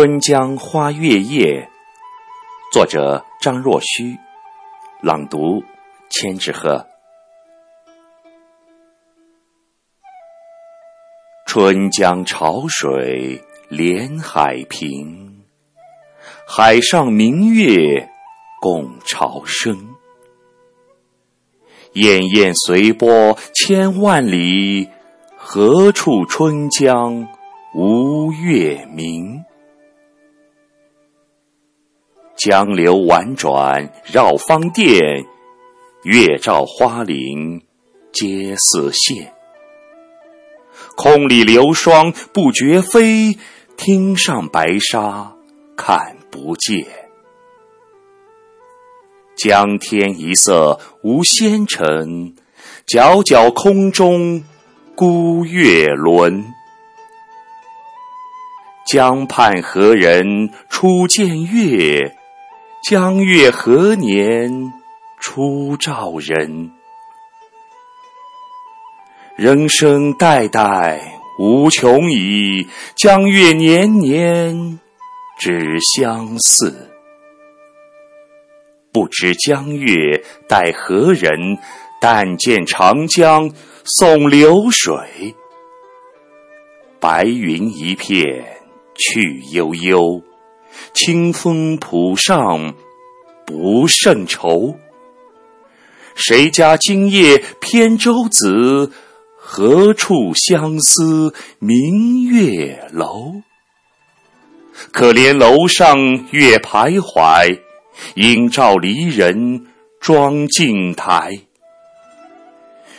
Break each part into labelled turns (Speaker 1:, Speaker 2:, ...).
Speaker 1: 春江花月夜，作者张若虚，朗读千纸鹤。春江潮水连海平，海上明月共潮生。滟滟随波千万里，何处春江无月明？江流宛转绕芳甸，月照花林皆似霰。空里流霜不觉飞，汀上白沙看不见。江天一色无纤尘，皎皎空中孤月轮。江畔何人初见月？江月何年初照人？人生代代无穷已，江月年年只相似。不知江月待何人？但见长江送流水。白云一片去悠悠。清风浦上不胜愁。谁家今夜扁舟子？何处相思明月楼？可怜楼上月徘徊，应照离人妆镜台。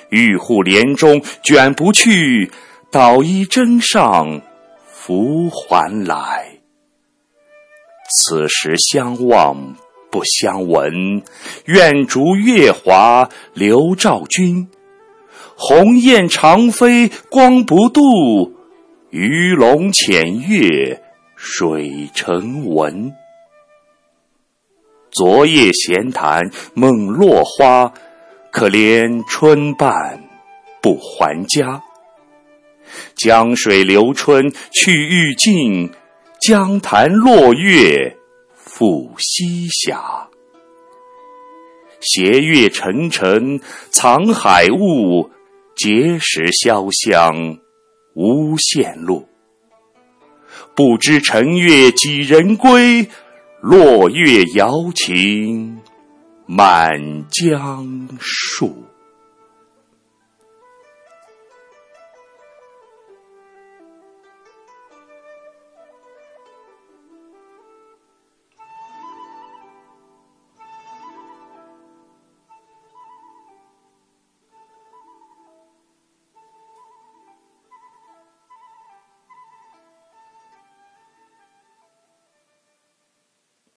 Speaker 1: 玉户帘中卷不去，捣衣砧上拂还来。此时相望不相闻，愿逐月华流照君。鸿雁长飞光不度，鱼龙潜跃水成文。昨夜闲谈梦落花，可怜春半不还家。江水流春去欲尽。江潭落月复西斜，斜月沉沉藏海雾，碣石潇湘无限路。不知乘月几人归？落月摇情满江树。